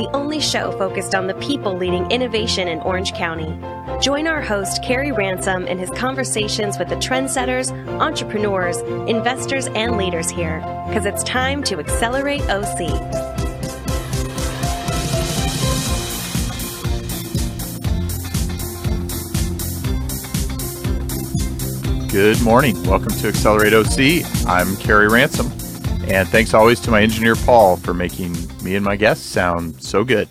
the only show focused on the people leading innovation in Orange County. Join our host, Carey Ransom, in his conversations with the trendsetters, entrepreneurs, investors, and leaders here, because it's time to accelerate OC. Good morning. Welcome to Accelerate OC. I'm Carey Ransom. And thanks always to my engineer Paul for making me and my guests sound so good.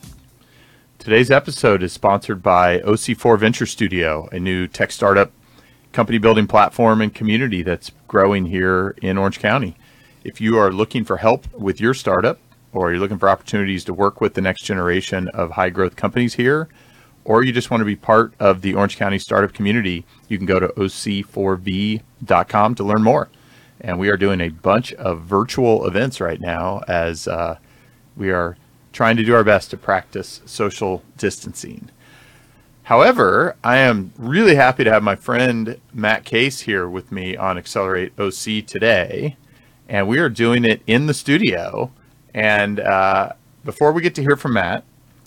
Today's episode is sponsored by OC4 Venture Studio, a new tech startup company building platform and community that's growing here in Orange County. If you are looking for help with your startup, or you're looking for opportunities to work with the next generation of high growth companies here, or you just want to be part of the Orange County startup community, you can go to oc4v.com to learn more and we are doing a bunch of virtual events right now as uh, we are trying to do our best to practice social distancing. However, I am really happy to have my friend Matt Case here with me on Accelerate OC today, and we are doing it in the studio. And uh, before we get to hear from Matt,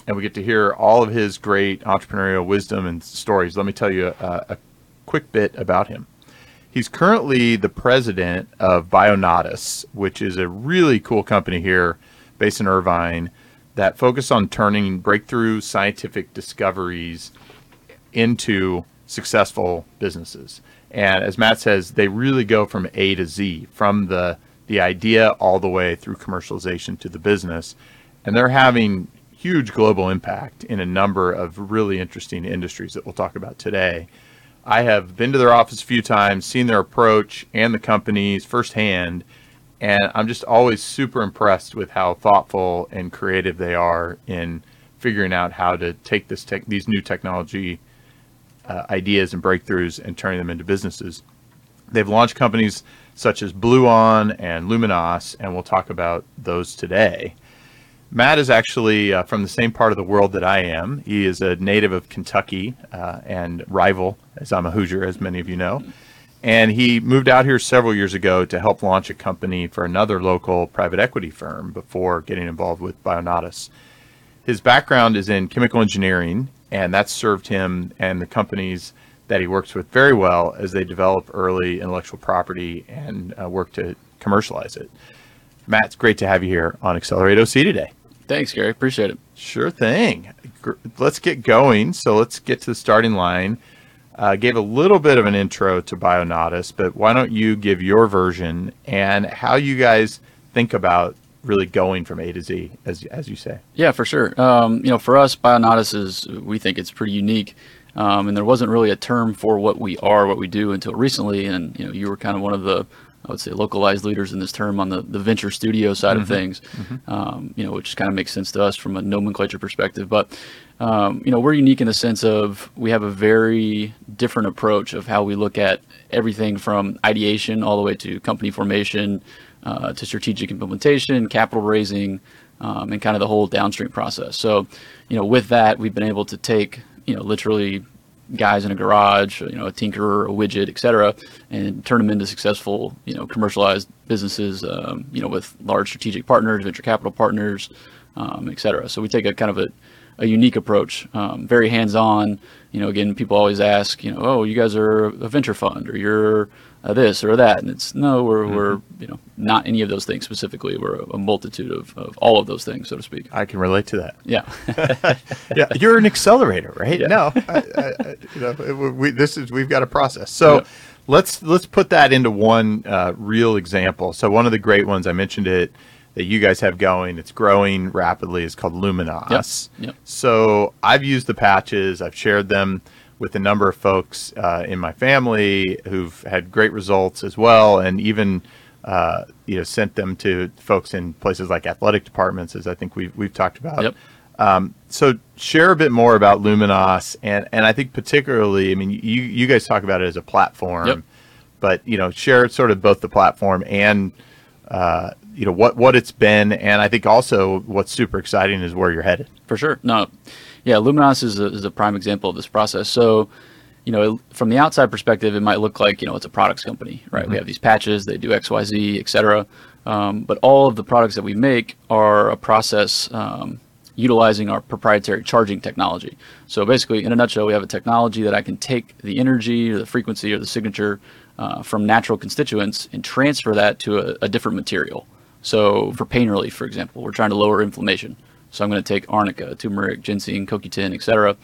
and we get to hear all of his great entrepreneurial wisdom and stories, let me tell you a, a quick bit about him. He's currently the president of Bionatis, which is a really cool company here based in Irvine that focus on turning breakthrough scientific discoveries into successful businesses. And as Matt says, they really go from A to Z, from the the idea all the way through commercialization to the business. And they're having huge global impact in a number of really interesting industries that we'll talk about today. I have been to their office a few times, seen their approach and the companies firsthand, and I'm just always super impressed with how thoughtful and creative they are in figuring out how to take this tech, these new technology uh, ideas and breakthroughs and turning them into businesses. They've launched companies such as Bluon and Luminas, and we'll talk about those today. Matt is actually uh, from the same part of the world that I am. He is a native of Kentucky uh, and rival, as I'm a Hoosier, as many of you know. And he moved out here several years ago to help launch a company for another local private equity firm before getting involved with Bionatis. His background is in chemical engineering, and that's served him and the companies that he works with very well as they develop early intellectual property and uh, work to commercialize it. Matt, it's great to have you here on Accelerate OC today. Thanks, Gary. Appreciate it. Sure thing. Let's get going. So let's get to the starting line. Uh, gave a little bit of an intro to Bionatis, but why don't you give your version and how you guys think about really going from A to Z, as as you say? Yeah, for sure. Um, you know, for us, Bionatis is we think it's pretty unique, um, and there wasn't really a term for what we are, what we do until recently. And you know, you were kind of one of the I would say localized leaders in this term on the, the venture studio side mm-hmm. of things, mm-hmm. um, you know, which kind of makes sense to us from a nomenclature perspective. But, um, you know, we're unique in the sense of we have a very different approach of how we look at everything from ideation all the way to company formation, uh, to strategic implementation, capital raising, um, and kind of the whole downstream process. So, you know, with that, we've been able to take, you know, literally guys in a garage, you know, a tinkerer, a widget, et cetera, and turn them into successful, you know, commercialized businesses, um, you know, with large strategic partners, venture capital partners, um, et cetera. So we take a kind of a, a unique approach, um, very hands-on. You know, again, people always ask, you know, oh, you guys are a venture fund, or you're uh, this or that, and it's no, we're, mm-hmm. we're you know not any of those things specifically. We're a, a, multitude of, of all of those things, so to speak. I can relate to that. Yeah, yeah. You're an accelerator, right? Yeah. No, I, I, you know, we, this is we've got a process. So. Yep. Let's let's put that into one uh, real example. So one of the great ones I mentioned it that you guys have going. It's growing rapidly. It's called Luminas. Yep. Yep. So I've used the patches. I've shared them with a number of folks uh, in my family who've had great results as well, and even uh, you know sent them to folks in places like athletic departments, as I think we've we've talked about. Yep. Um, so share a bit more about Luminas, and and I think particularly, I mean, you you guys talk about it as a platform, yep. but you know, share sort of both the platform and uh, you know what what it's been, and I think also what's super exciting is where you're headed. For sure, no, yeah, Luminas is a, is a prime example of this process. So, you know, from the outside perspective, it might look like you know it's a products company, right? Mm-hmm. We have these patches, they do X, Y, Z, etc. Um, but all of the products that we make are a process um, utilizing our proprietary charging technology. So basically, in a nutshell, we have a technology that I can take the energy or the frequency or the signature uh, from natural constituents and transfer that to a, a, different material. So for pain relief, for example, we're trying to lower inflammation. So I'm going to take arnica, turmeric, ginseng, CoQ10, etc.,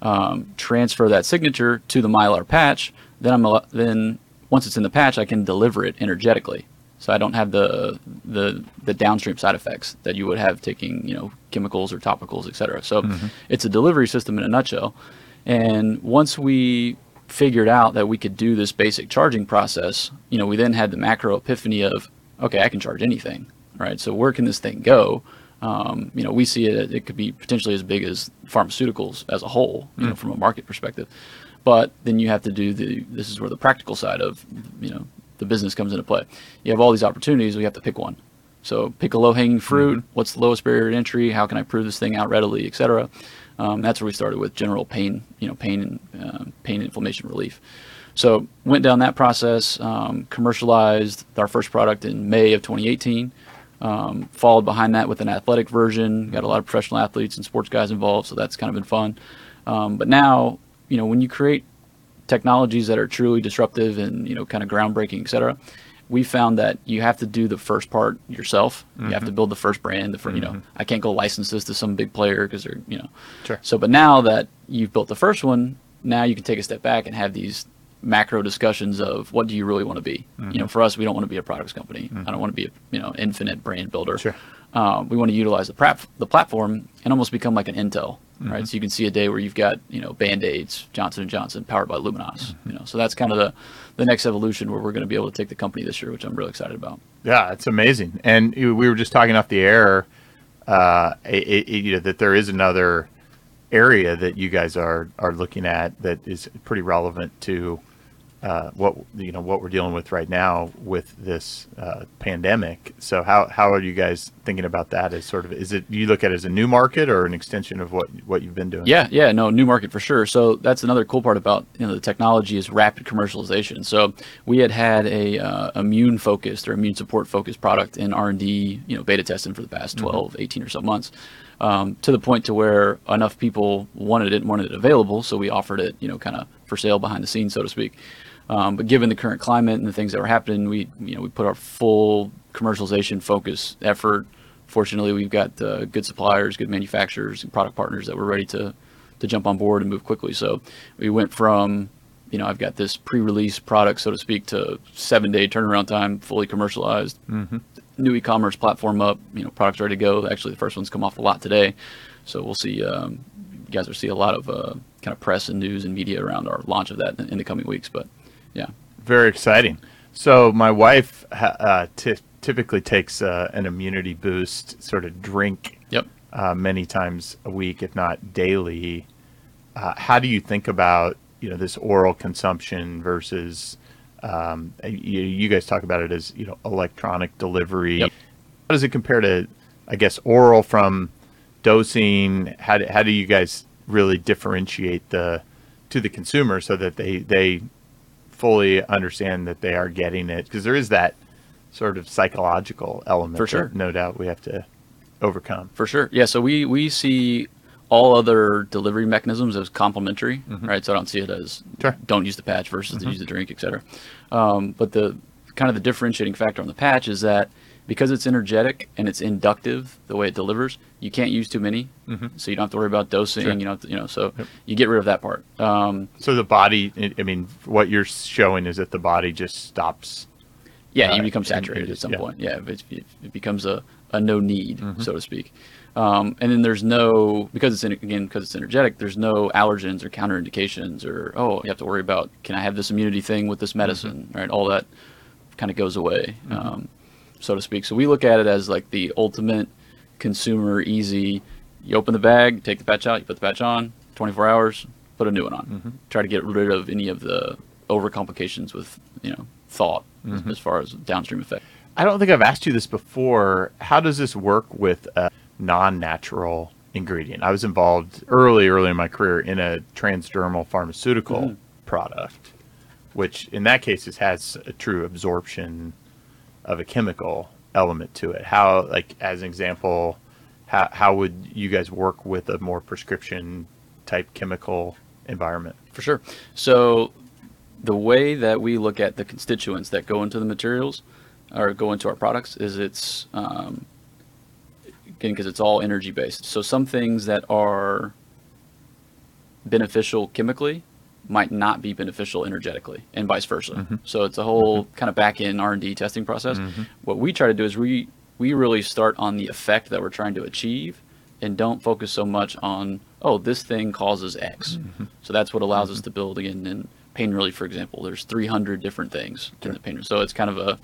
um, transfer that signature to the mylar patch. Then I'm then once it's in the patch, I can deliver it energetically so I don't have the the the downstream side effects that you would have taking you know chemicals or topicals, et cetera. So mm-hmm. it's a delivery system in a nutshell. And once we figured out that we could do this basic charging process, you know, we then had the macro epiphany of, okay, I can charge anything, right? So where can this thing go? Um, you know, we see it; it could be potentially as big as pharmaceuticals as a whole, you mm. know, from a market perspective. But then you have to do the. This is where the practical side of, you know, the business comes into play. You have all these opportunities, we have to pick one. So pick a low hanging fruit. Mm-hmm. What's the lowest barrier to entry? How can I prove this thing out readily, et cetera? Um, that's where we started with general pain, you know, pain and uh, pain inflammation relief. So went down that process, um, commercialized our first product in May of 2018. Um, followed behind that with an athletic version. Got a lot of professional athletes and sports guys involved, so that's kind of been fun. Um, but now, you know, when you create technologies that are truly disruptive and you know kind of groundbreaking, et cetera, we found that you have to do the first part yourself. Mm-hmm. You have to mm-hmm. build the first brand. The first, mm-hmm. you know, mm-hmm. I can't go license this to some big player because they're you know. Sure. So, but now that you've built the first one, now you can take a step back and have these macro discussions of what do you really want to be. Mm-hmm. You know, for us, we don't want to be a products company. I don't want to be a you know infinite brand builder. Sure. Um, we want to utilize the, prap- the platform and almost become like an Intel mm-hmm. right? So you can see a day where you've got you know Band Aids, Johnson and Johnson, powered by Luminas. Mm-hmm. You know, so that's kind of the the next evolution where we're going to be able to take the company this year, which I'm really excited about. Yeah, it's amazing. And we were just talking off the air, uh, it, it, you know, that there is another area that you guys are are looking at that is pretty relevant to uh, what you know what we're dealing with right now with this uh, pandemic. So how how are you guys thinking about that? As sort of is it you look at it as a new market or an extension of what what you've been doing? Yeah, yeah, no, new market for sure. So that's another cool part about you know the technology is rapid commercialization. So we had had a uh, immune focused or immune support focused product in R and D, you know, beta testing for the past mm-hmm. 12, mm-hmm. 18 or so months. Um, to the point to where enough people wanted it and wanted it available, so we offered it, you know, kind of for sale behind the scenes, so to speak. Um, but given the current climate and the things that were happening, we you know we put our full commercialization focus effort. Fortunately, we've got uh, good suppliers, good manufacturers, and product partners that were ready to to jump on board and move quickly. So we went from you know I've got this pre-release product, so to speak, to seven-day turnaround time, fully commercialized. Mm-hmm. New e-commerce platform up, you know, products ready to go. Actually, the first one's come off a lot today, so we'll see. Um, you guys will see a lot of uh, kind of press and news and media around our launch of that in, in the coming weeks. But yeah. Very exciting. So my wife uh, t- typically takes uh, an immunity boost sort of drink. Yep. Uh, many times a week, if not daily. Uh, how do you think about you know this oral consumption versus um, you, you, guys talk about it as you know electronic delivery. Yep. How does it compare to I guess oral from dosing? How do, how do you guys really differentiate the to the consumer so that they they fully understand that they are getting it because there is that sort of psychological element for sure no doubt we have to overcome for sure yeah so we we see all other delivery mechanisms as complementary mm-hmm. right so i don't see it as sure. don't use the patch versus mm-hmm. use the drink etc um, but the kind of the differentiating factor on the patch is that because it's energetic and it's inductive the way it delivers you can't use too many mm-hmm. so you don't have to worry about dosing sure. you know you know so yep. you get rid of that part um, so the body i mean what you're showing is that the body just stops yeah uh, you become saturated at some yeah. point yeah it, it, becomes a, a no need mm-hmm. so to speak um, and then there's no because it's in, again because it's energetic there's no allergens or counterindications or oh you have to worry about can i have this immunity thing with this medicine mm-hmm. right all that kind of goes away mm-hmm. um, so to speak. So we look at it as like the ultimate consumer easy. You open the bag, take the patch out, you put the patch on, 24 hours, put a new one on. Mm-hmm. Try to get rid of any of the overcomplications with you know thought mm-hmm. as, far as downstream effect. I don't think I've asked you this before. How does this work with a non-natural ingredient? I was involved early, early in my career in a transdermal pharmaceutical mm-hmm. product, which in that case has a true absorption of a chemical element to it. How, like, as an example, how how would you guys work with a more prescription type chemical environment? For sure. So the way that we look at the constituents that go into the materials or go into our products is it's um, again because it's all energy based. So some things that are beneficial chemically might not be beneficial energetically and vice versa. Mm-hmm. So it's a whole kind of back end R&D testing process. What we try to do is we we really start on the effect that we're trying to achieve and don't focus so much on oh this thing causes X. Mm-hmm. So that's what allows us to build again in pain relief for example. There's 300 different things in the pain relief. So it's kind of a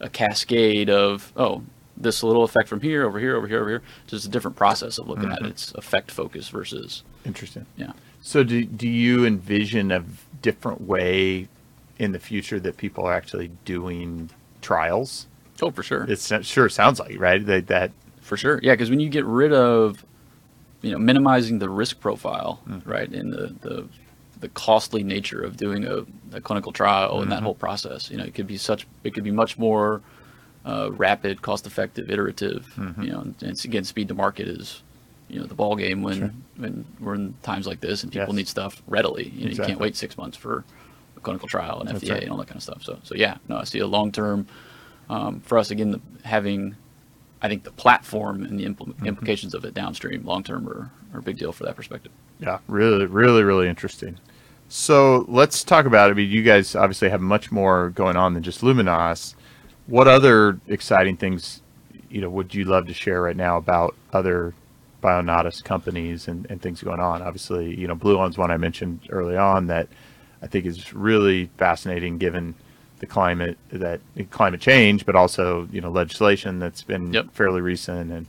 a cascade of oh this little effect from here over here over here over here. Just a different process of looking Mm-hmm. at it. It's effect focus versus Interesting. yeah. So do do you envision a different way in the future that people are actually doing trials? Oh, for sure. It sure sounds like right that that For sure. Yeah, because when you get rid of, you know, minimizing the risk profile, hmm. right, and the, the the costly nature of doing a, a clinical trial and that mm-hmm. whole process, you know, it could be such, it could be much more uh, rapid, cost effective, iterative. Mm-hmm. You know, and, it's, again, speed to market is, you know, the ball game when when we're in times like this and people Yes. need stuff readily. You, know, you can't wait six months for a clinical trial and That's FDA right. and all that kind of stuff. So so yeah, no, I see a long term um, for us again the, having I think the platform and the impl- Mm-hmm. implications of it downstream long term are, are a big deal for that perspective. Yeah, really, really, really interesting. So let's talk about. I mean, you guys obviously have much more going on than just Luminas. What other exciting things, you know, would you love to share right now about other Bionatis companies and, and things going on? Obviously, you know, Bluon's one I mentioned early on that I think is really fascinating given the climate that climate change, but also you know legislation that's been Yep. fairly recent and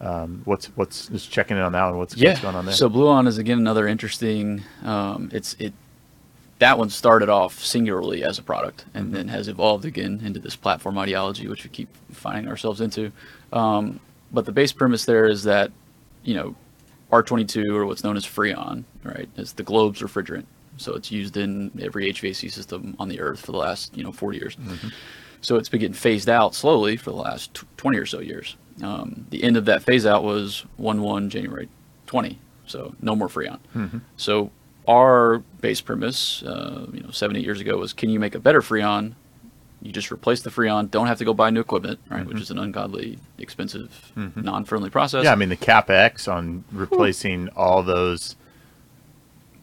um, what's what's just checking in on that one. What's, what's going on there? So Bluon is again another interesting. Um, it's it that one started off singularly as a product and then has evolved again into this platform ideology, which we keep finding ourselves into. Um, but the base premise there is that you know R22 or what's known as Freon, right, is the globe's refrigerant. So it's used in every HVAC system on the earth for the last you know 40 years. So it's been getting phased out slowly for the last tw 20 or so years. Um, the end of that phase out was 1 1 January 20. So no more Freon. So our base premise, uh, you know, seven, eight years ago was can you make a better Freon? You just replace the Freon, don't have to go buy new equipment, right? Which is an ungodly, expensive, non friendly process. Yeah, I mean the capex on replacing all those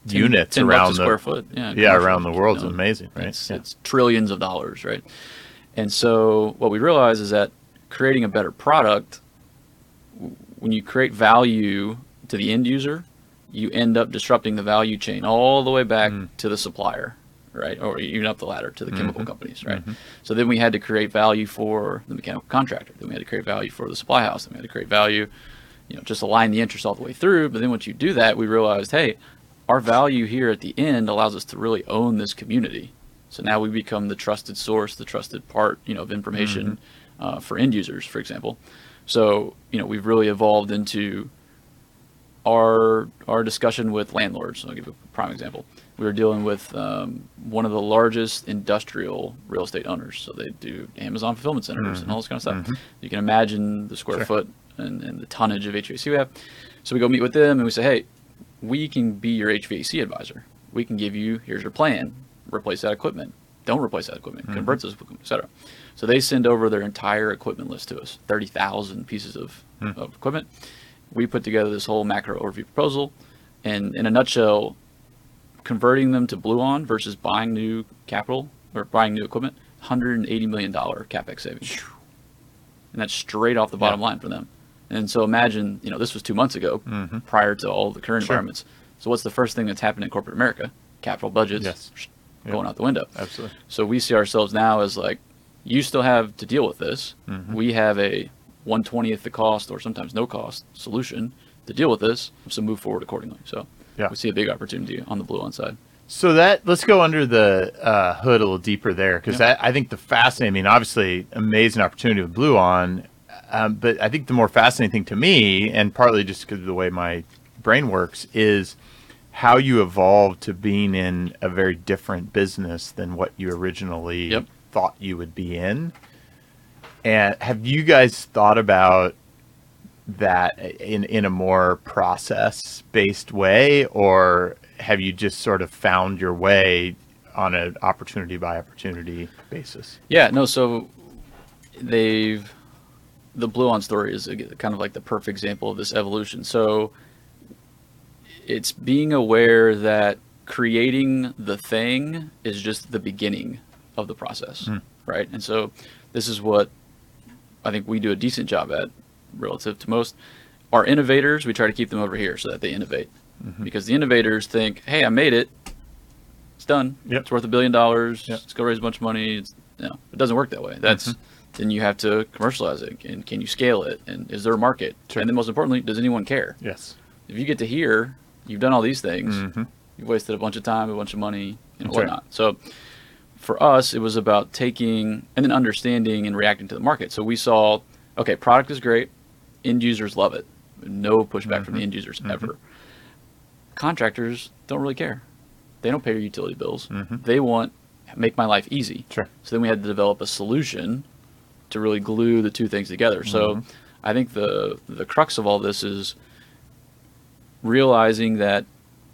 10 units 10 around the square foot. Yeah, yeah around the world is you know. amazing, right? It's, Yeah. it's trillions of dollars, right? And so what we realize is that creating a better product, when you create value to the end user, you end up disrupting the value chain all the way back Mm. to the supplier, right? Or even up the ladder to the Mm-hmm. chemical companies, right? So then we had to create value for the mechanical contractor. Then we had to create value for the supply house. Then we had to create value, you know, just align the interest all the way through. But then once you do that, we realized, hey, our value here at the end allows us to really own this community. So now we become the trusted source, the trusted part, you know, of information uh, for end users, for example. So you know, we've really evolved into our our discussion with landlords. I'll give a prime example. We were dealing with um, one of the largest industrial real estate owners. So they do Amazon fulfillment centers and all this kind of stuff. Mm-hmm. You can imagine the square Sure. foot and, and the tonnage of HVAC we have. So we go meet with them and we say, hey, we can be your HVAC advisor. We can give you here's your plan. Replace that equipment. Don't replace that equipment. Mm-hmm. Convert this equipment, etc. So they send over their entire equipment list to us, thirty thousand pieces of, hmm. of equipment. We put together this whole macro overview proposal, and in a nutshell, converting them to Bluon versus buying new capital or buying new equipment, hundred and eighty million dollar capex savings, and that's straight off the bottom line for them. And so imagine, you know, this was two months ago, prior to all the current Sure. environments. So what's the first thing that's happened in corporate America? Capital budgets Yes. going out the window. Absolutely. So we see ourselves now as like, you still have to deal with this. Mm-hmm. We have a 120th the cost or sometimes no cost solution to deal with this. So move forward accordingly. So Yeah. we see a big opportunity on the Bluon side. So that let's go under the uh, hood a little deeper there because Yeah. I think the fascinating, I mean, obviously amazing opportunity with Bluon, um, but I think the more fascinating thing to me, and partly just because of the way my brain works, is how you evolved to being in a very different business than what you originally Yep. thought you would be in. And have you guys thought about that in in a more process based way, or have you just sort of found your way on an opportunity by opportunity basis? Yeah, no. So they've the Bluon story is kind of like the perfect example of this evolution. So it's being aware that creating the thing is just the beginning of the process, Mm. right? And so this is what I think we do a decent job at relative to most. Our innovators, we try to keep them over here so that they innovate. Mm-hmm. Because the innovators think, hey, I made it. It's done. Yep. It's worth a billion dollars. Yep. Let's go raise a bunch of money. It's, no, it doesn't work that way. That's Mm-hmm. then you have to commercialize it and can you scale it and is there a market? Sure. And then most importantly, does anyone care? Yes. If you get to here, you've done all these things. Mhm. You've wasted a bunch of time, a bunch of money, and That's right. whatnot. So for us, it was about taking and then understanding and reacting to the market. So we saw, okay, product is great, end users love it, no pushback from the Mhm. end users Mhm. ever. Contractors don't really care. They don't pay your utility bills. Mhm. They want make my life easy. Sure. So then we had to develop a solution to really glue the two things together. So Mhm. I think the the crux of all this is realizing that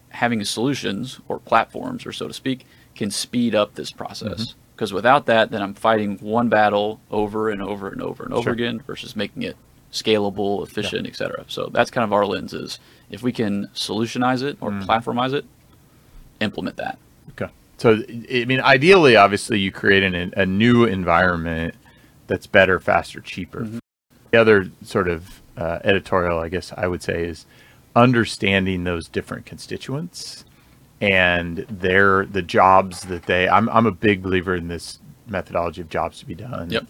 having solutions or platforms or so to speak can speed up this process. Mm-hmm. Because without that, then I'm fighting one battle over and over and over and over Sure. again versus making it scalable, efficient, et cetera. So that's kind of our lens is if we can solutionize it or Mhm. platformize it, implement that. Okay. So, I mean, ideally, obviously, you create an, a new environment that's better, faster, cheaper. Mhm. The other sort of uh, editorial, I guess I would say, is understanding those different constituents and their the jobs that they. I'm I'm a big believer in this methodology of jobs to be done. Yep.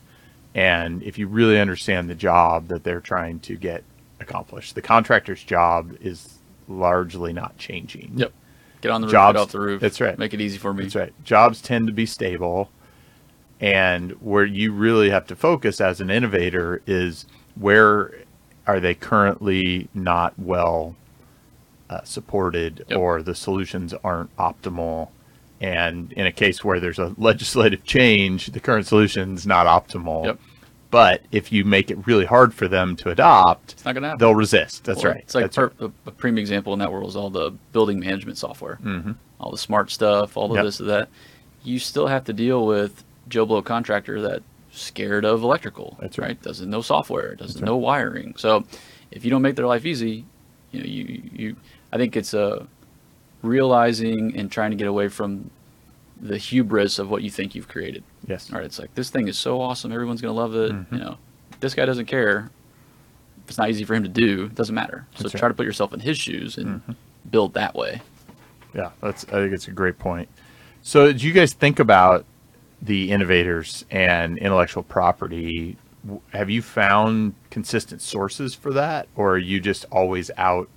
And if you really understand the job that they're trying to get accomplished, the contractor's job is largely not changing. Yep. Get on the roof, Jobs- get off the roof. that's right. Make it easy for me. That's right. Jobs tend to be stable. And where you really have to focus as an innovator is where are they currently not well uh, supported Yep. or the solutions aren't optimal. And in a case where there's a legislative change, the current solution's not optimal. Yep. But if you make it really hard for them to adopt, It's not happen. they'll resist. That's Well, right. It's like That's per, a, a prime example in that world is all the building management software, hmm all the smart stuff, all of Yep. this and that. You still have to deal with Joe Blow contractor that scared of electrical. That's right. Doesn't know software. Doesn't That's right. know wiring. So if you don't make their life easy, you know you you. I think it's a realizing and trying to get away from the hubris of what you think you've created. Yes. All right, it's like this thing is so awesome, everyone's gonna love it. Mhm. You know, this guy doesn't care. If it's not easy for him to do, it doesn't matter. So That's try right. to put yourself in his shoes and Mhm. build that way. Yeah, that's. I think it's a great point. So, do you guys think about the innovators and intellectual property? Have you found consistent sources for that, or are you just always out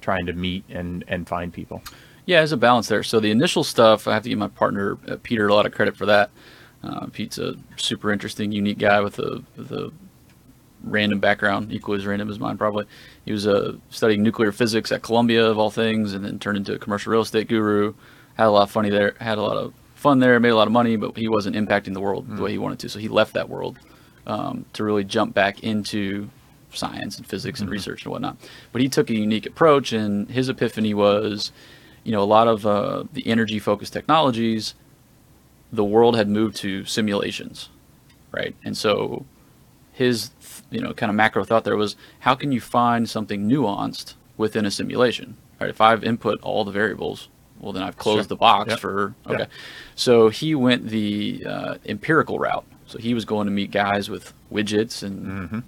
trying to meet and and find people? Yeah, there's a balance there. So the initial stuff, I have to give my partner uh, Peter a lot of credit for that. Uh, Pete's a super interesting, unique guy with a a random background, equally as random as mine probably. He was uh, studying nuclear physics at Columbia of all things, and then turned into a commercial real estate guru. Had a lot of funny there, had a lot of fun there, made a lot of money, but he wasn't impacting the world the way he wanted to. So he left that world um, to really jump back into science and physics and research and whatnot. But he took a unique approach, and his epiphany was, you know, a lot of uh, the energy focused technologies, the world had moved to simulations, right? And so his, you know, kind of macro thought there was, how can you find something nuanced within a simulation? Right? If I've input all the variables, well, then I've closed Sure. the box Yep. for okay. So he went the uh, empirical route. So he was going to meet guys with widgets and Mm-hmm.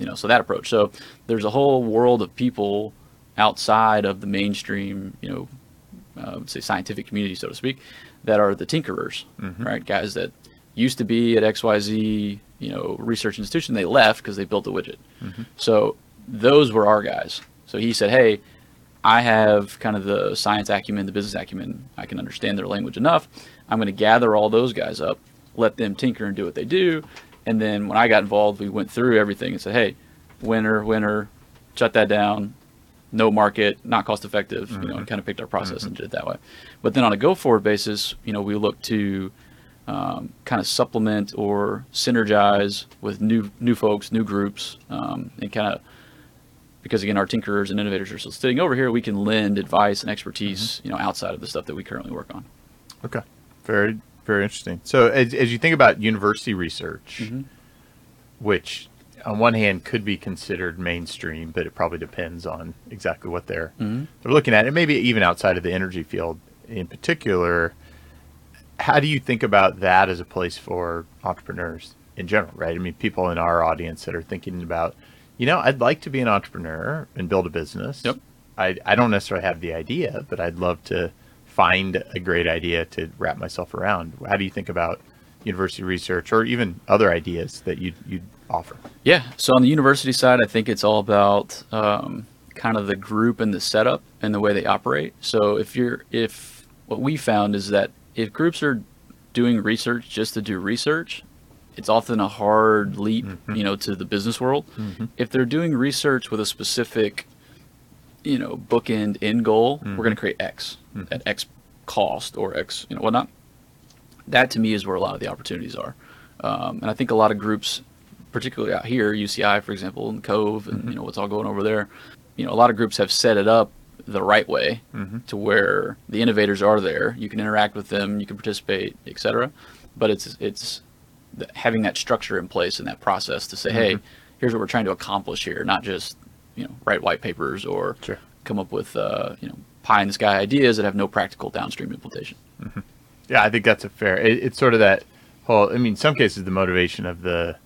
you know so that approach so there's a whole world of people outside of the mainstream you know uh, say scientific community so to speak that are the tinkerers Mhm. right guys that used to be at xyz you know research institution they left because they built the widget Mhm. so those were our guys so he said hey i have kind of the science acumen the business acumen i can understand their language enough i'm going to gather all those guys up let them tinker and do what they do and then when I got involved, we went through everything and said, "Hey, winner, winner, shut that down. No market, not cost effective." You know, and kind of picked our process and did it that way. But then on a go forward basis, you know, we look to um, kind of supplement or synergize with new new folks, new groups, um, and kind of because again, our tinkerers and innovators are still sitting over here. We can lend advice and expertise, Mm-hmm. you know, outside of the stuff that we currently work on. Okay. Very, very interesting. So, as, as you think about university research, Mm-hmm. which on one hand could be considered mainstream, but it probably depends on exactly what they're Mm-hmm. they're looking at, and maybe even outside of the energy field in particular. How do you think about that as a place for entrepreneurs in general? Right. I mean, people in our audience that are thinking about, you know, I'd like to be an entrepreneur and build a business. Yep. I, I don't necessarily have the idea, but I'd love to find a great idea to wrap myself around. How do you think about university research or even other ideas that you'd, you'd offer? Yeah. So on the university side, I think it's all about um, kind of the group and the setup and the way they operate. So if you're, if what we found is that if groups are doing research just to do research, it's often a hard leap, mm-hmm. you know, to the business world. Mm-hmm. If they're doing research with a specific, you know, bookend end goal, we're going to mm-hmm. create X at X cost or X, you know, whatnot. That to me is where a lot of the opportunities are. Um, and I think a lot of groups, particularly out here, UCI, for example, and Cove, and you know what's all going over there. You know, a lot of groups have set it up the right way to where the innovators are there. You can interact with them, you can participate, etc. But it's it's the, having that structure in place and that process to say, hey, here's what we're trying to accomplish here, not just you know write white papers or Sure. come up with uh, you know pie in the sky ideas that have no practical downstream implementation. Yeah, I think that's a fair. It, it's sort of that whole. I mean, in some cases, the motivation of the,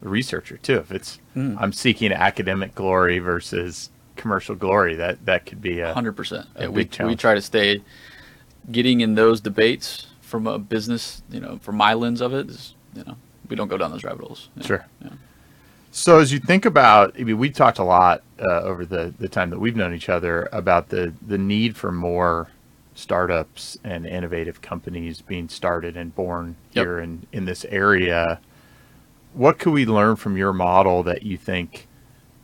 researcher too. If it's I'm seeking academic glory versus commercial glory, that that could be a Hundred percent. Yeah, we challenge. we try to stay getting in those debates from a business, you know, from my lens of it is, you know, we don't go down those rabbit holes. Sure. yeah. So as you think about, I mean, we talked a lot uh, over the, the time that we've known each other about the, the need for more startups and innovative companies being started and born Yep. here in, in this area. What could we learn from your model that you think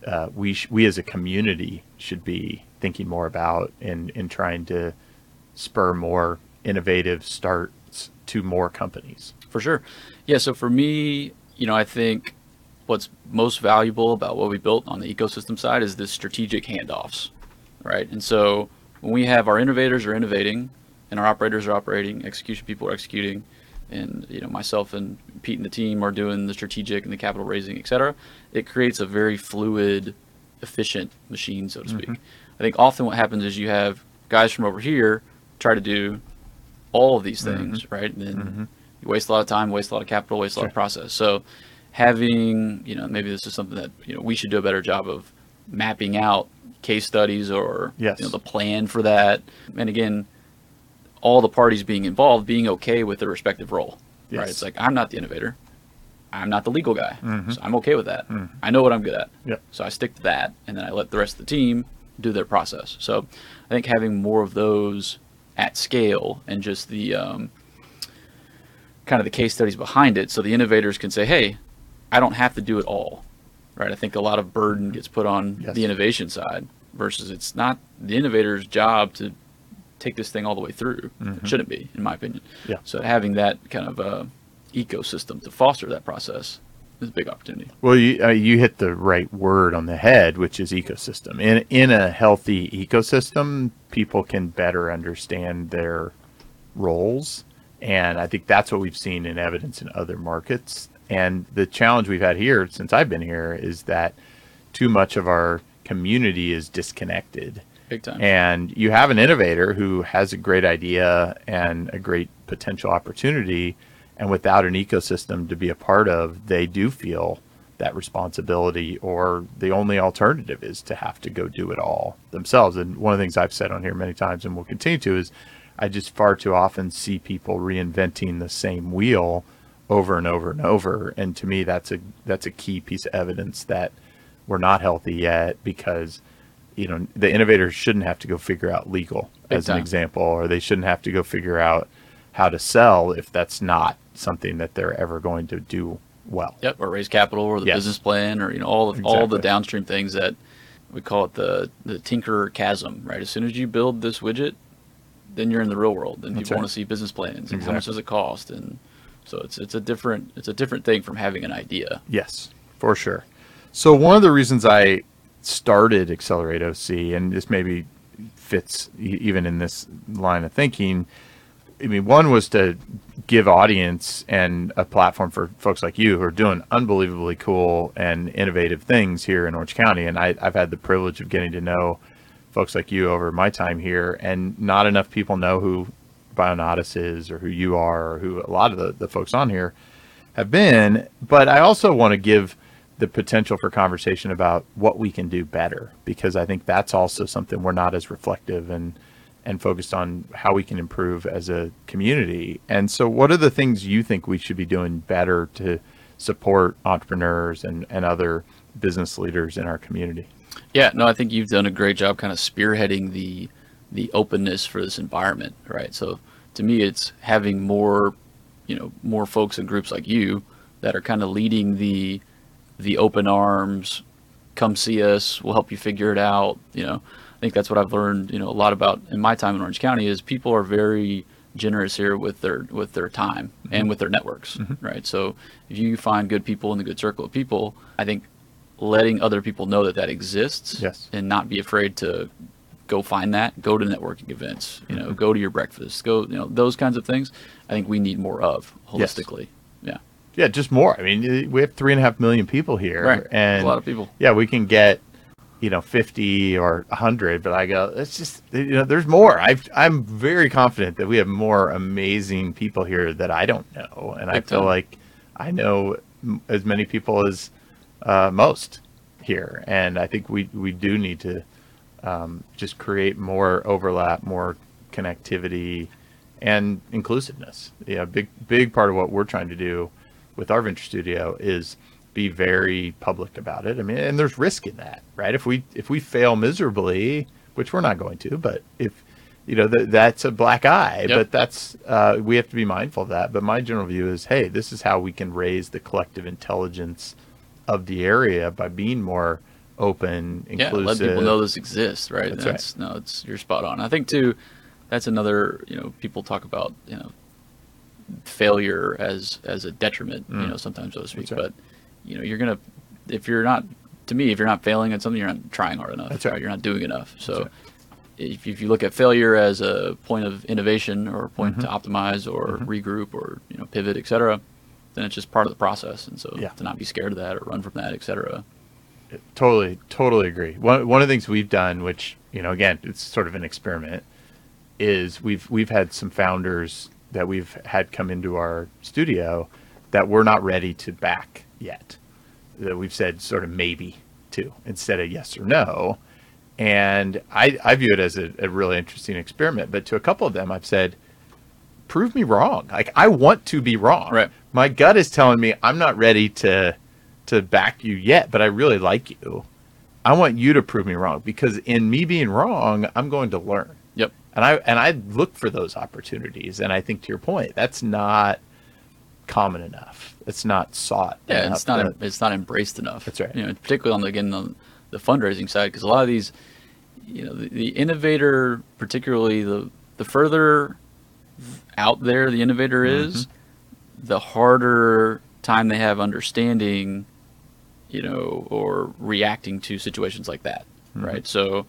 uh, we sh- we as a community should be thinking more about in, in trying to spur more innovative starts to more companies? For sure. Yeah. So for me, you know, I think what's most valuable about what we built on the ecosystem side is this strategic handoffs, right? And so when we have our innovators are innovating and our operators are operating, execution people are executing, and you know myself and Pete and the team are doing the strategic and the capital raising, et cetera, it creates a very fluid, efficient machine, so to speak. Mm-hmm. I think often what happens is you have guys from over here try to do all of these mm-hmm. things, right? And then mm-hmm. you waste a lot of time, waste a lot of capital, waste a lot of process. So having, you know, maybe this is something that, you know, we should do a better job of mapping out case studies or Yes. you know, the plan for that. And again, all the parties being involved being okay with their respective role. Right? It's like I'm not the innovator. I'm not the legal guy. Mhm. So I'm okay with that. Mhm. I know what I'm good at. Yep. So I stick to that and then I let the rest of the team do their process. So I think having more of those at scale and just the um, kind of the case studies behind it so the innovators can say, hey, I don't have to do it all. Right? I think a lot of burden gets put on Yes. the innovation side versus it's not the innovator's job to take this thing all the way through. It shouldn't be, in my opinion. Yeah. So having that kind of uh, ecosystem to foster that process is a big opportunity. Well, you, uh, you hit the right word on the head, which is ecosystem. In in a healthy ecosystem, people can better understand their roles, and I think that's what we've seen in evidence in other markets. And the challenge we've had here since I've been here is that too much of our community is disconnected. Big time. And you have an innovator who has a great idea and a great potential opportunity, and without an ecosystem to be a part of, they do feel that responsibility, or the only alternative is to have to go do it all themselves. And one of the things I've said on here many times and will continue to is I just far too often see people reinventing the same wheel over and over and over. And to me, that's a that's a key piece of evidence that we're not healthy yet because you know the innovators shouldn't have to go figure out legal Big as an example or they shouldn't have to go figure out how to sell if that's not something that they're ever going to do well Yep, or raise capital, or the Yes. business plan, or you know all of, all the downstream things that we call it the the tinker chasm. Right, as soon as you build this widget, then you're in the real world, and people right. want to see business plans and how much Exactly. does it cost, and so it's it's a different it's a different thing from having an idea. Yes, for sure. So one of the reasons I started Accelerate OC, and this maybe fits even in this line of thinking. I mean, one was to give audience and a platform for folks like you who are doing unbelievably cool and innovative things here in Orange County. And I, I've had the privilege of getting to know folks like you over my time here, and not enough people know who Bionatis is or who you are or who a lot of the, the folks on here have been. But I also want to give the potential for conversation about what we can do better because I think that's also something we're not as reflective and and focused on how we can improve as a community. And so what are the things you think we should be doing better to support entrepreneurs and, and other business leaders in our community? Yeah, no, I think you've done a great job kind of spearheading the the openness for this environment, right? So to me it's having more, you know, more folks and groups like you that are kind of leading the the open arms, come see us, we'll help you figure it out. You know, I think that's what I've learned, you know, a lot about in my time in Orange County is people are very generous here with their with their time mm-hmm. and with their networks, mm-hmm. right? So if you find good people in the good circle of people, I think letting other people know that that exists yes. and not be afraid to go find that go to networking events you know mm-hmm. go to your breakfast go you know those kinds of things i think we need more of holistically yes. yeah yeah, just more. I mean, we have three and a half million people here, right? And a lot of people. Yeah, we can get, you know, fifty or hundred, but I go, it's just, you know, there's more. I I'm very confident that we have more amazing people here that I don't know, and I feel like I know as many people as uh, most here, and I think we we do need to um, just create more overlap, more connectivity, and inclusiveness. Yeah, big big part of what we're trying to do with our venture studio is be very public about it. I mean, and there's risk in that, right? If we if we fail miserably, which we're not going to, but if you know th- that's a black eye, yep. but that's uh, we have to be mindful of that. But my general view is, hey, this is how we can raise the collective intelligence of the area by being more open, inclusive. Yeah, let people know this exists, right? That's, that's right. No, it's you're spot on. I think too. That's another. You know, people talk about you know failure as as a detriment, mm. you know, sometimes so to speak. Right. But you know, you're gonna if you're not to me, if you're not failing at something, you're not trying hard enough. That's right. right? You're not doing enough. So if, if you look at failure as a point of innovation or a point mm-hmm. to optimize or mm-hmm. regroup or you know pivot, etc., then it's just part of the process. And so yeah. to not be scared of that or run from that, etc. Totally, totally agree. One one of the things we've done, which you know, again, it's sort of an experiment, is we've we've had some founders that we've had come into our studio that we're not ready to back yet. That we've said sort of maybe to instead of yes or no. And I, I view it as a, a really interesting experiment. But to a couple of them, I've said, prove me wrong. Like I want to be wrong. Right. My gut is telling me I'm not ready to to back you yet, but I really like you. I want you to prove me wrong because in me being wrong, I'm going to learn Yep. and I and I look for those opportunities. And I think to your point, that's not common enough. It's not sought. Yeah, it's not. It's not embraced enough. That's right. You know, particularly on the, again the, the fundraising side, because a lot of these, you know, the, the, innovator, particularly the the further out there the innovator mm-hmm. is, the harder time they have understanding, you know, or reacting to situations like that. Mm-hmm. Right. So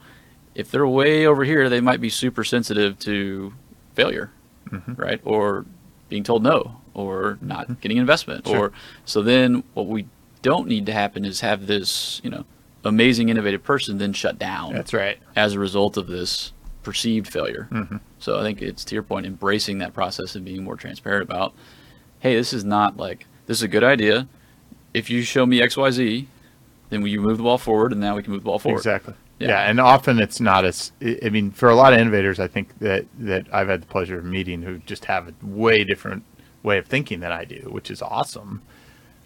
if they're way over here, they might be super sensitive to failure, mm-hmm. right? Or being told no, or not mm-hmm. getting investment, sure. or so then what we don't need to happen is have this, you know, amazing innovative person then shut down. That's right. As a result of this perceived failure. Mm-hmm. So I think it's to your point, embracing that process and being more transparent about, hey, this is not like this is a good idea. If you show me X, Y, Z, then we move the ball forward, and now we can move the ball forward. Exactly. Yeah. yeah. and often it's not as. I mean, for a lot of innovators, I think that that I've had the pleasure of meeting who just have a way different way of thinking than I do, which is awesome.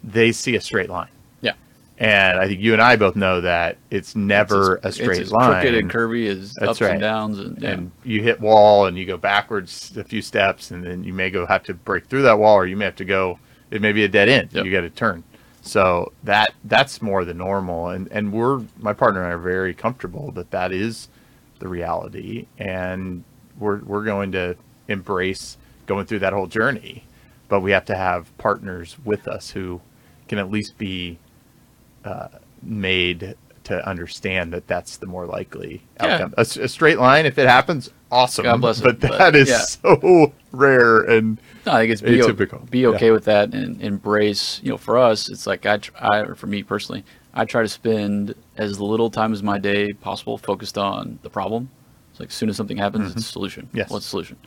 They see a straight line. Yeah, and I think you and I both know that it's never it's a, a, straight it's line. Crooked and curvy as That's ups right. and downs, and, yeah. and you hit wall and you go backwards a few steps, and then you may go have to break through that wall, or you may have to go. It may be a dead end. Yep. You got to turn. So that that's more the normal, and and we're my partner and I are very comfortable that that is the reality, and we're we're going to embrace going through that whole journey, but we have to have partners with us who can at least be uh, made to understand that that's the more likely Yeah. outcome. a, straight line, if it happens, awesome. God bless it, but but, that is yeah. so rare and No, I think it's be, o- be okay Yeah. with that and embrace. You know, for us, it's like I, tr- I, or for me personally, I try to spend as little time as my day possible focused on the problem. It's like as soon as something happens, it's a solution. Mm-hmm. Yes. What's the solution?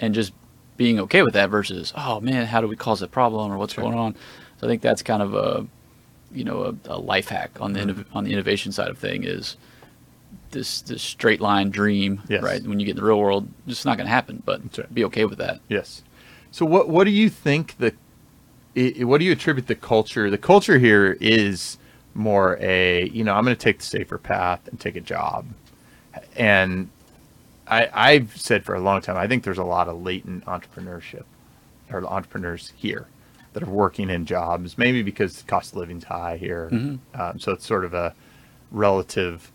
And just being okay with that versus, oh man, how do we cause that problem or what's Sure. going on? So I think that's kind of a, you know, a, a life hack on the Mm-hmm. on the innovation side of thing is this this straight line dream, Yes. right? When you get in the real world, it's not going to happen. But right. be okay with that. Yes. So what what do you think the what do you attribute the culture? The culture here is more a you know I'm going to take the safer path and take a job, and I I've said for a long time I think there's a lot of latent entrepreneurship or entrepreneurs here that are working in jobs maybe because the cost of living's high here, um, so it's sort of a relative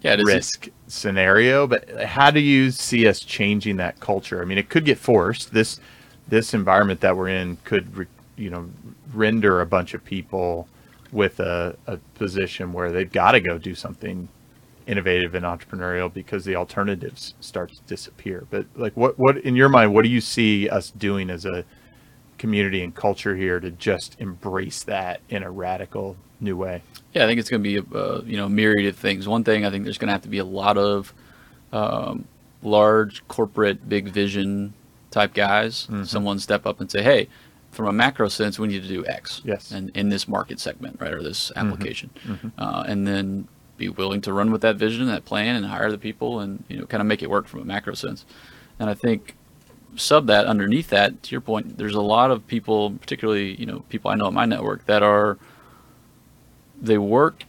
Yeah, risk scenario but how do you see us changing that culture? I mean it could get forced. This this environment that we're in could re, you know render a bunch of people with a, a position where they've got to go do something innovative and entrepreneurial because the alternatives start to disappear but like what what in your mind what do you see us doing as a community and culture here to just embrace that in a radical new way Yeah, I think it's going to be a uh, you know myriad of things. One thing I think there's going to have to be a lot of um, large corporate big vision type guys. Mm-hmm. Someone step up and say, "Hey, from a macro sense, we need to do X." Yes. Mm-hmm. And in this market segment, right, or this application, Uh, and then be willing to run with that vision, that plan, and hire the people, and you know, kind of make it work from a macro sense. And I think sub that underneath that, to your point, there's a lot of people, particularly you know people I know in my network that are they work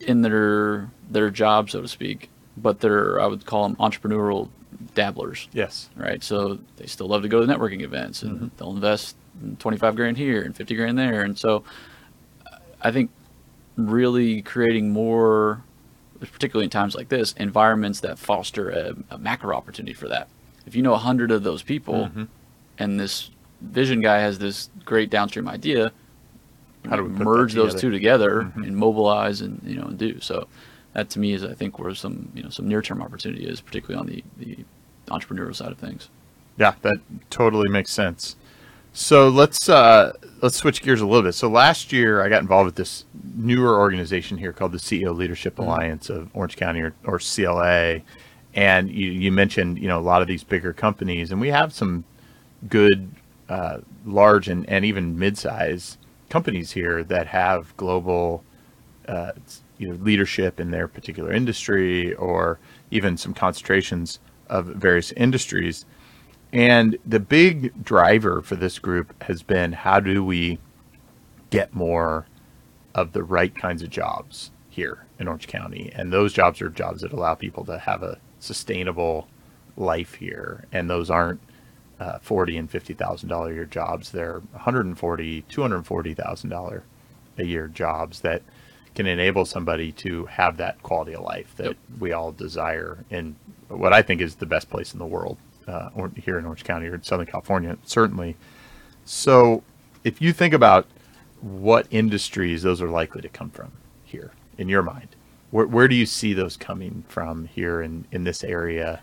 in their their job, so to speak, but they're I would call them entrepreneurial dabblers, yes. Right? So they still love to go to networking events and mm-hmm. they'll invest 25 grand here and 50 grand there, and so I think really creating more, particularly in times like this, environments that foster a, a macro opportunity for that. If you know a hundred of those people, mm-hmm. and this vision guy has this great downstream idea, How do we merge those two together mm-hmm. and mobilize and you know and do. So? That to me is I think where some you know some near term opportunity is, particularly on the the entrepreneurial side of things. Yeah, that totally makes sense. So let's uh, let's switch gears a little bit. So last year, I got involved with this newer organization here called the CEO Leadership Alliance of Orange County, or, or CLA. And you, you mentioned, you know, a lot of these bigger companies, and we have some good, uh, large, and, and even mid-size companies here that have global uh, you know leadership in their particular industry or even some concentrations of various industries. And the big driver for this group has been how do we get more of the right kinds of jobs here in Orange County? And those jobs are jobs that allow people to have a sustainable life here. And those aren't uh, forty and fifty thousand dollar a year jobs. They're 140 240 thousand dollar a year jobs that can enable somebody to have that quality of life that Yep. we all desire in what I think is the best place in the world, uh, or here in Orange County or in Southern California, certainly. So, if you think about what industries those are likely to come from here, in your mind, where, where do you see those coming from here in, in this area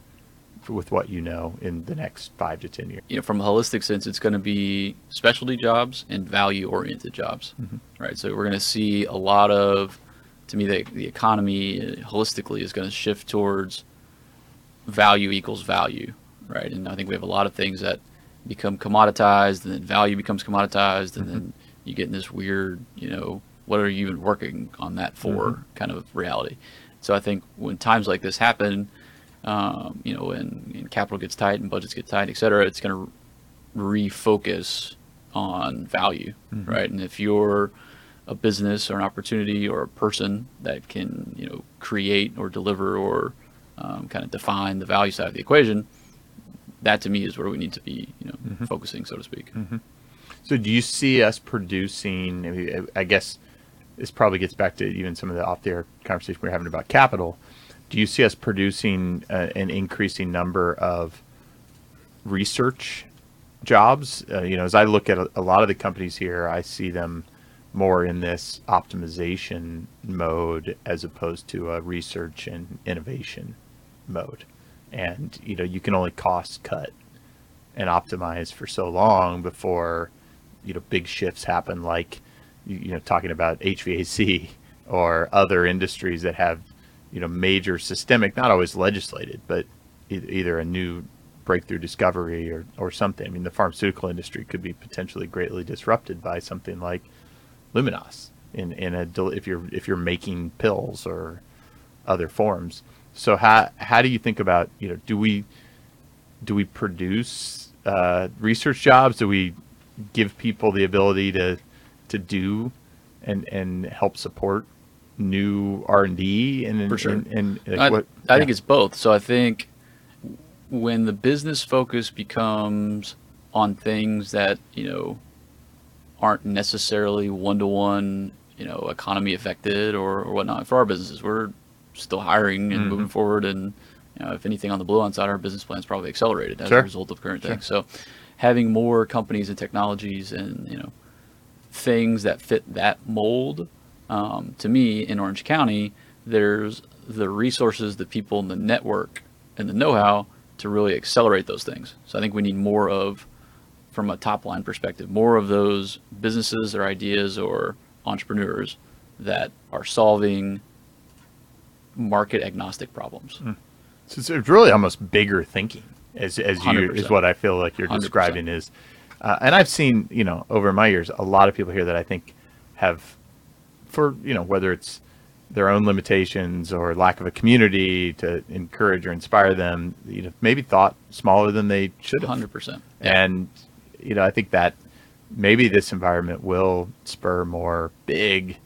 with what you know in the next five to 10 years? you know, from a holistic sense, it's going to be specialty jobs and value oriented jobs, right? So we're going to see a lot of, to me, the, the economy holistically is going to shift towards value equals value, right? And I think we have a lot of things that become commoditized, and then value becomes commoditized, and then mm-hmm. you get in this weird, you know, what are you even working on that for mm-hmm. kind of reality. So I think when times like this happen, um, you know, when, when capital gets tight and budgets get tight, et cetera, it's going to refocus on value, mm-hmm. right? And if you're a business or an opportunity or a person that can, you know, create or deliver or um, kind of define the value side of the equation, that to me is where we need to be, you know, focusing, so to speak. So, do you see us producing? I, guess this probably gets back to even some of the off-the-air conversation we are having about capital. Do you see us producing uh, an increasing number of research jobs? Uh, you know, as I look at a, a lot of the companies here, I see them more in this optimization mode as opposed to a research and innovation mode. And you know, you can only cost cut and optimize for so long before you know big shifts happen like you know talking about HVAC or other industries that have you know major systemic not always legislated but either a new breakthrough discovery or, or something. I mean, the pharmaceutical industry could be potentially greatly disrupted by something like Luminas in, in a if you're if you're making pills or other forms. So how how do you think about you know do we do we produce uh, research jobs? Do we give people the ability to to do and and help support new R and D and for sure. And, and like I, what, I yeah. think it's both. So I think when the business focus becomes on things that you know aren't necessarily one to one, you know, economy affected or, or whatnot. For our businesses, we're still hiring and mm-hmm. moving forward, and you know, if anything on the Bluon side, our business plan's probably accelerated as sure. a result of current sure. things. So, having more companies and technologies and you know things that fit that mold, um, to me in Orange County, there's the resources, the people, and the network and the know-how to really accelerate those things. So I think we need more of, from a top line perspective, more of those businesses or ideas or entrepreneurs that are solving market agnostic problems. Mm. So it's really almost bigger thinking, as as you 100%. is what I feel like you're describing 100%. is. Uh, and I've seen, you know, over my years, a lot of people here that I think have, for you know, whether it's their own limitations or lack of a community to encourage or inspire them, you know, maybe thought smaller than they should have. Hundred percent. And you know, I think that maybe this environment will spur more big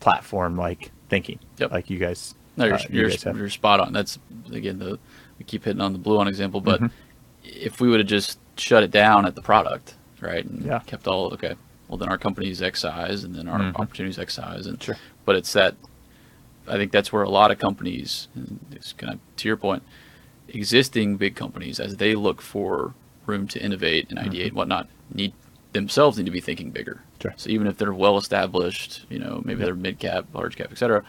platform like thinking. Yep. Like you guys. No, you're, uh, you you're, you're spot on. That's again the we keep hitting on the Bluon example, but mm-hmm. if we would have just shut it down at the product, right, and yeah. kept all okay, well then our company's X size, and then our mm-hmm. opportunities X size, and sure. but it's that I think that's where a lot of companies, kind of to your point, existing big companies, as they look for room to innovate and ideate mm-hmm. and whatnot, need themselves need to be thinking bigger. Sure. So even if they're well established, you know, maybe they're mid cap, large cap, et cetera,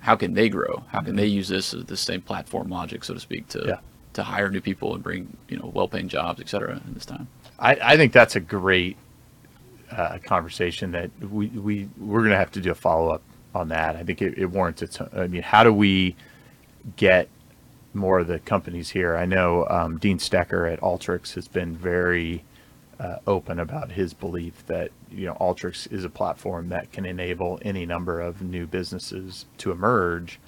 how can they grow? How can mm-hmm. they use this as the same platform logic, so to speak, to yeah. to hire new people and bring you know well paying jobs, et cetera, in this time? I, I think that's a great uh, conversation that we we we're gonna have to do a follow up on that. I think it, it warrants its. I mean, how do we get more of the companies here? I know um, Dean Stoecker at Alteryx has been very uh, open about his belief that you know Alteryx is a platform that can enable any number of new businesses to emerge.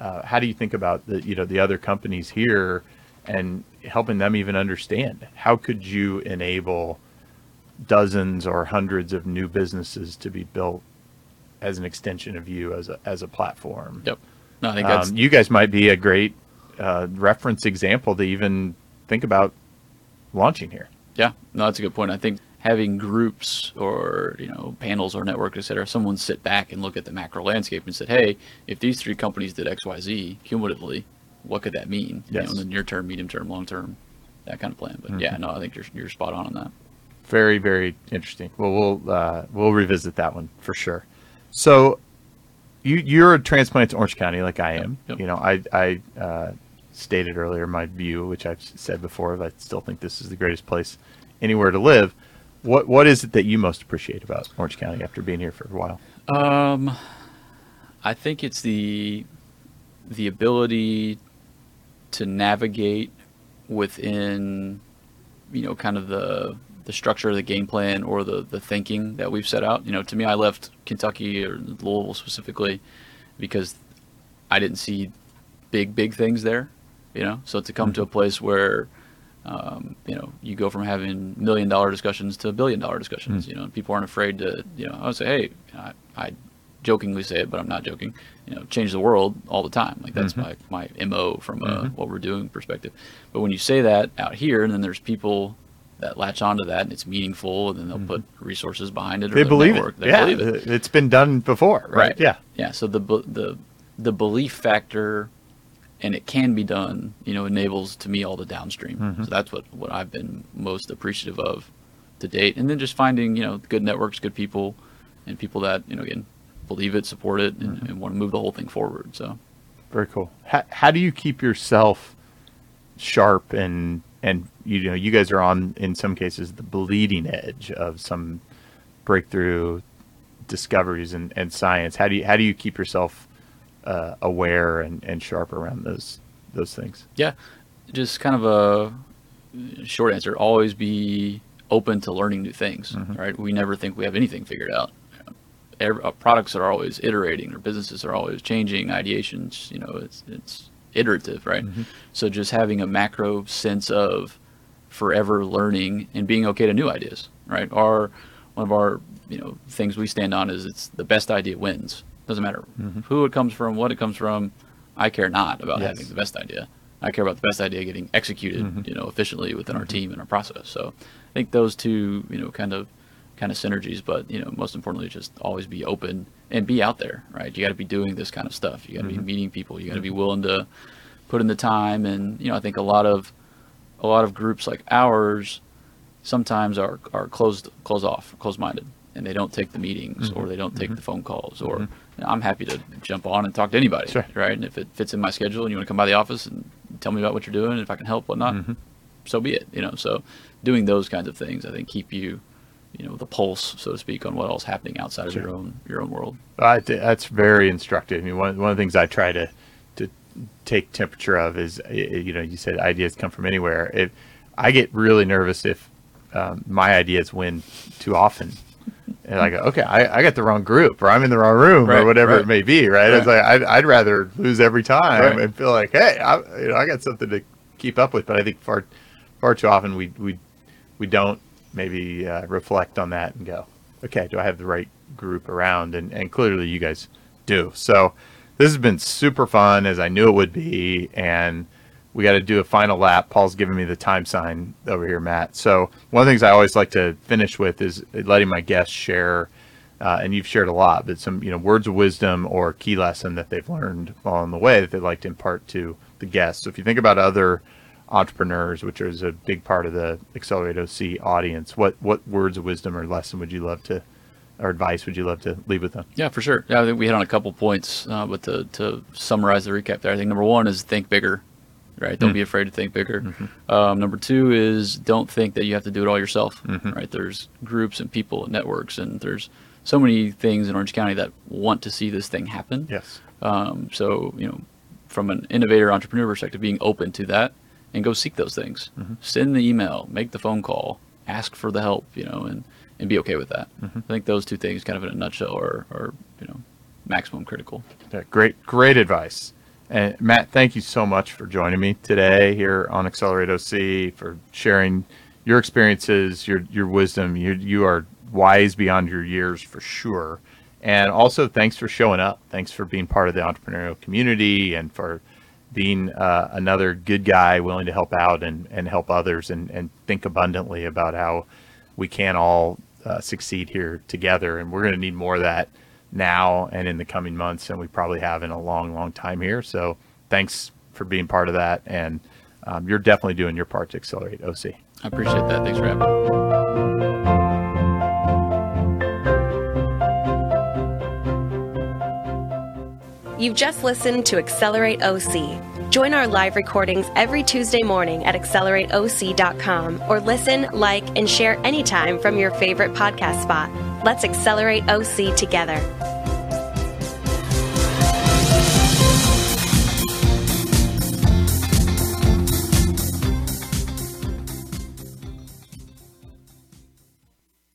Uh, how do you think about the you know the other companies here and helping them even understand how could you enable dozens or hundreds of new businesses to be built as an extension of you as a as a platform. Yep. No, I think that's um, you guys might be a great uh, reference example to even think about launching here. Yeah, no, that's a good point. I think having groups or you know panels or networks, et cetera, someone sit back and look at the macro landscape and said, hey, if these three companies did X, Y, Z cumulatively, what could that mean? Yes. You know, in the near term, medium term, long term, that kind of plan. But mm-hmm. yeah, no, I think you're you're spot on on that. Very, very interesting. Well, we'll uh, we'll revisit that one for sure. So you you're a transplant to Orange County like I am. Yep. You know, I I uh, stated earlier my view, which I've said before. I still think this is the greatest place anywhere to live. What what is it that you most appreciate about Orange County after being here for a while? Um, I think it's the the ability to navigate within you know kind of the the structure of the game plan or the the thinking that we've set out. You know, to me, I left Kentucky or Louisville specifically because I didn't see big big things there. You know, so to come mm-hmm. to a place where um, you know, you go from having million dollar discussions to billion dollar discussions. Mm. You know, people aren't afraid to, you know, I would say, hey, I, I, jokingly say it, but I'm not joking. You know, change the world all the time. Like that's mm-hmm. my my mo from a, mm-hmm. what we're doing perspective. But when you say that out here, and then there's people that latch onto that and it's meaningful and then they'll mm-hmm. put resources behind it they believe it they yeah believe it. it's been done before right? right? yeah yeah so the the the belief factor and it can be done you know enables to me all the downstream mm-hmm. so that's what what i've been most appreciative of to date and then just finding you know good networks good people and people that you know again believe it, support it, and, Mm-hmm. and want to move the whole thing forward. So Very cool. How, how do you keep yourself sharp and and you know you guys are on in some cases the bleeding edge of some breakthrough discoveries and, and science. How do you how do you keep yourself uh, aware and, and sharp around those those things? yeah, just kind of a short answer. Always be open to learning new things. Right? We never think we have anything figured out. Every, uh, products are always iterating, or businesses are always changing. Ideations, you know, it's it's iterative, right? So just having a macro sense of forever learning and being okay to new ideas, right? Our one of our you know things we stand on is it's the best idea wins. Doesn't matter mm-hmm. who it comes from, what it comes from. I care not about Yes. having the best idea. I care about the best idea getting executed, mm-hmm. you know, efficiently within our mm-hmm. team and our process. So I think those two, you know, kind of kind of synergies, but you know, most importantly, just always be open and be out there, right? You got to be doing this kind of stuff. You got to be meeting people. You got to be willing to put in the time, and you know, I think a lot of a lot of groups like ours sometimes are are closed closed off, closed minded, and they don't take the meetings or they don't take the phone calls. Or know, I'm happy to jump on and talk to anybody, Sure. right? And if it fits in my schedule, and you want to come by the office and tell me about what you're doing, if I can help, whatnot, so be it. You know, so doing those kinds of things, I think, keep you, you know, the pulse, so to speak, on what else happening outside of your own your own world. I th- that's very instructive. I mean, one, one of the things I try to to take temperature of is, you know, you said ideas come from anywhere. If I get really nervous if um, my ideas win too often, and I go, okay, I, I got the wrong group, or I'm in the wrong room, or whatever right. it may be, right? It's like I'd, I'd rather lose every time Right. and feel like, hey, I, you know, I got something to keep up with. But I think far far too often we we we don't maybe uh, reflect on that and go, okay, do I have the right group around? And, and clearly you guys do. So this has been super fun as I knew it would be. And we got to do a final lap. Paul's giving me the time sign over here, Matt. So one of the things I always like to finish with is letting my guests share. Uh, and you've shared a lot, but some you know words of wisdom or key lesson that they've learned along the way that they'd like to impart to the guests. So if you think about other entrepreneurs, which is a big part of the Accelerate OC audience, what what words of wisdom or lesson would you love to, or advice would you love to leave with them? Yeah, for sure. Yeah, I think we hit on a couple points, uh, but to, to summarize the recap there, I think number one is think bigger, right? Don't hmm. be afraid to think bigger. Mm-hmm. Um, number two is don't think that you have to do it all yourself, mm-hmm. right? There's groups and people and networks, and there's so many things in Orange County that want to see this thing happen. Yes. Um, so, you know, from an innovator entrepreneur perspective, being open to that and go seek those things. Mm-hmm. Send the email, make the phone call, ask for the help, you know, and, and be okay with that. I think those two things, kind of in a nutshell, are, are you know, maximum critical. Yeah, great, great advice. And Matt, thank you so much for joining me today here on Accelerate OC for sharing your experiences, your your wisdom. You you are wise beyond your years for sure. And also, thanks for showing up. Thanks for being part of the entrepreneurial community and for being uh, another good guy willing to help out and, and help others and, and think abundantly about how we can all uh, succeed here together. And we're going to need more of that now and in the coming months than we probably have in a long, long time here. So thanks for being part of that. And um, you're definitely doing your part to accelerate OC. I appreciate that. Thanks for having me. You've just listened to Accelerate OC. Join our live recordings every Tuesday morning at accelerateoc.com or listen, like, and share anytime from your favorite podcast spot. Let's accelerate OC together.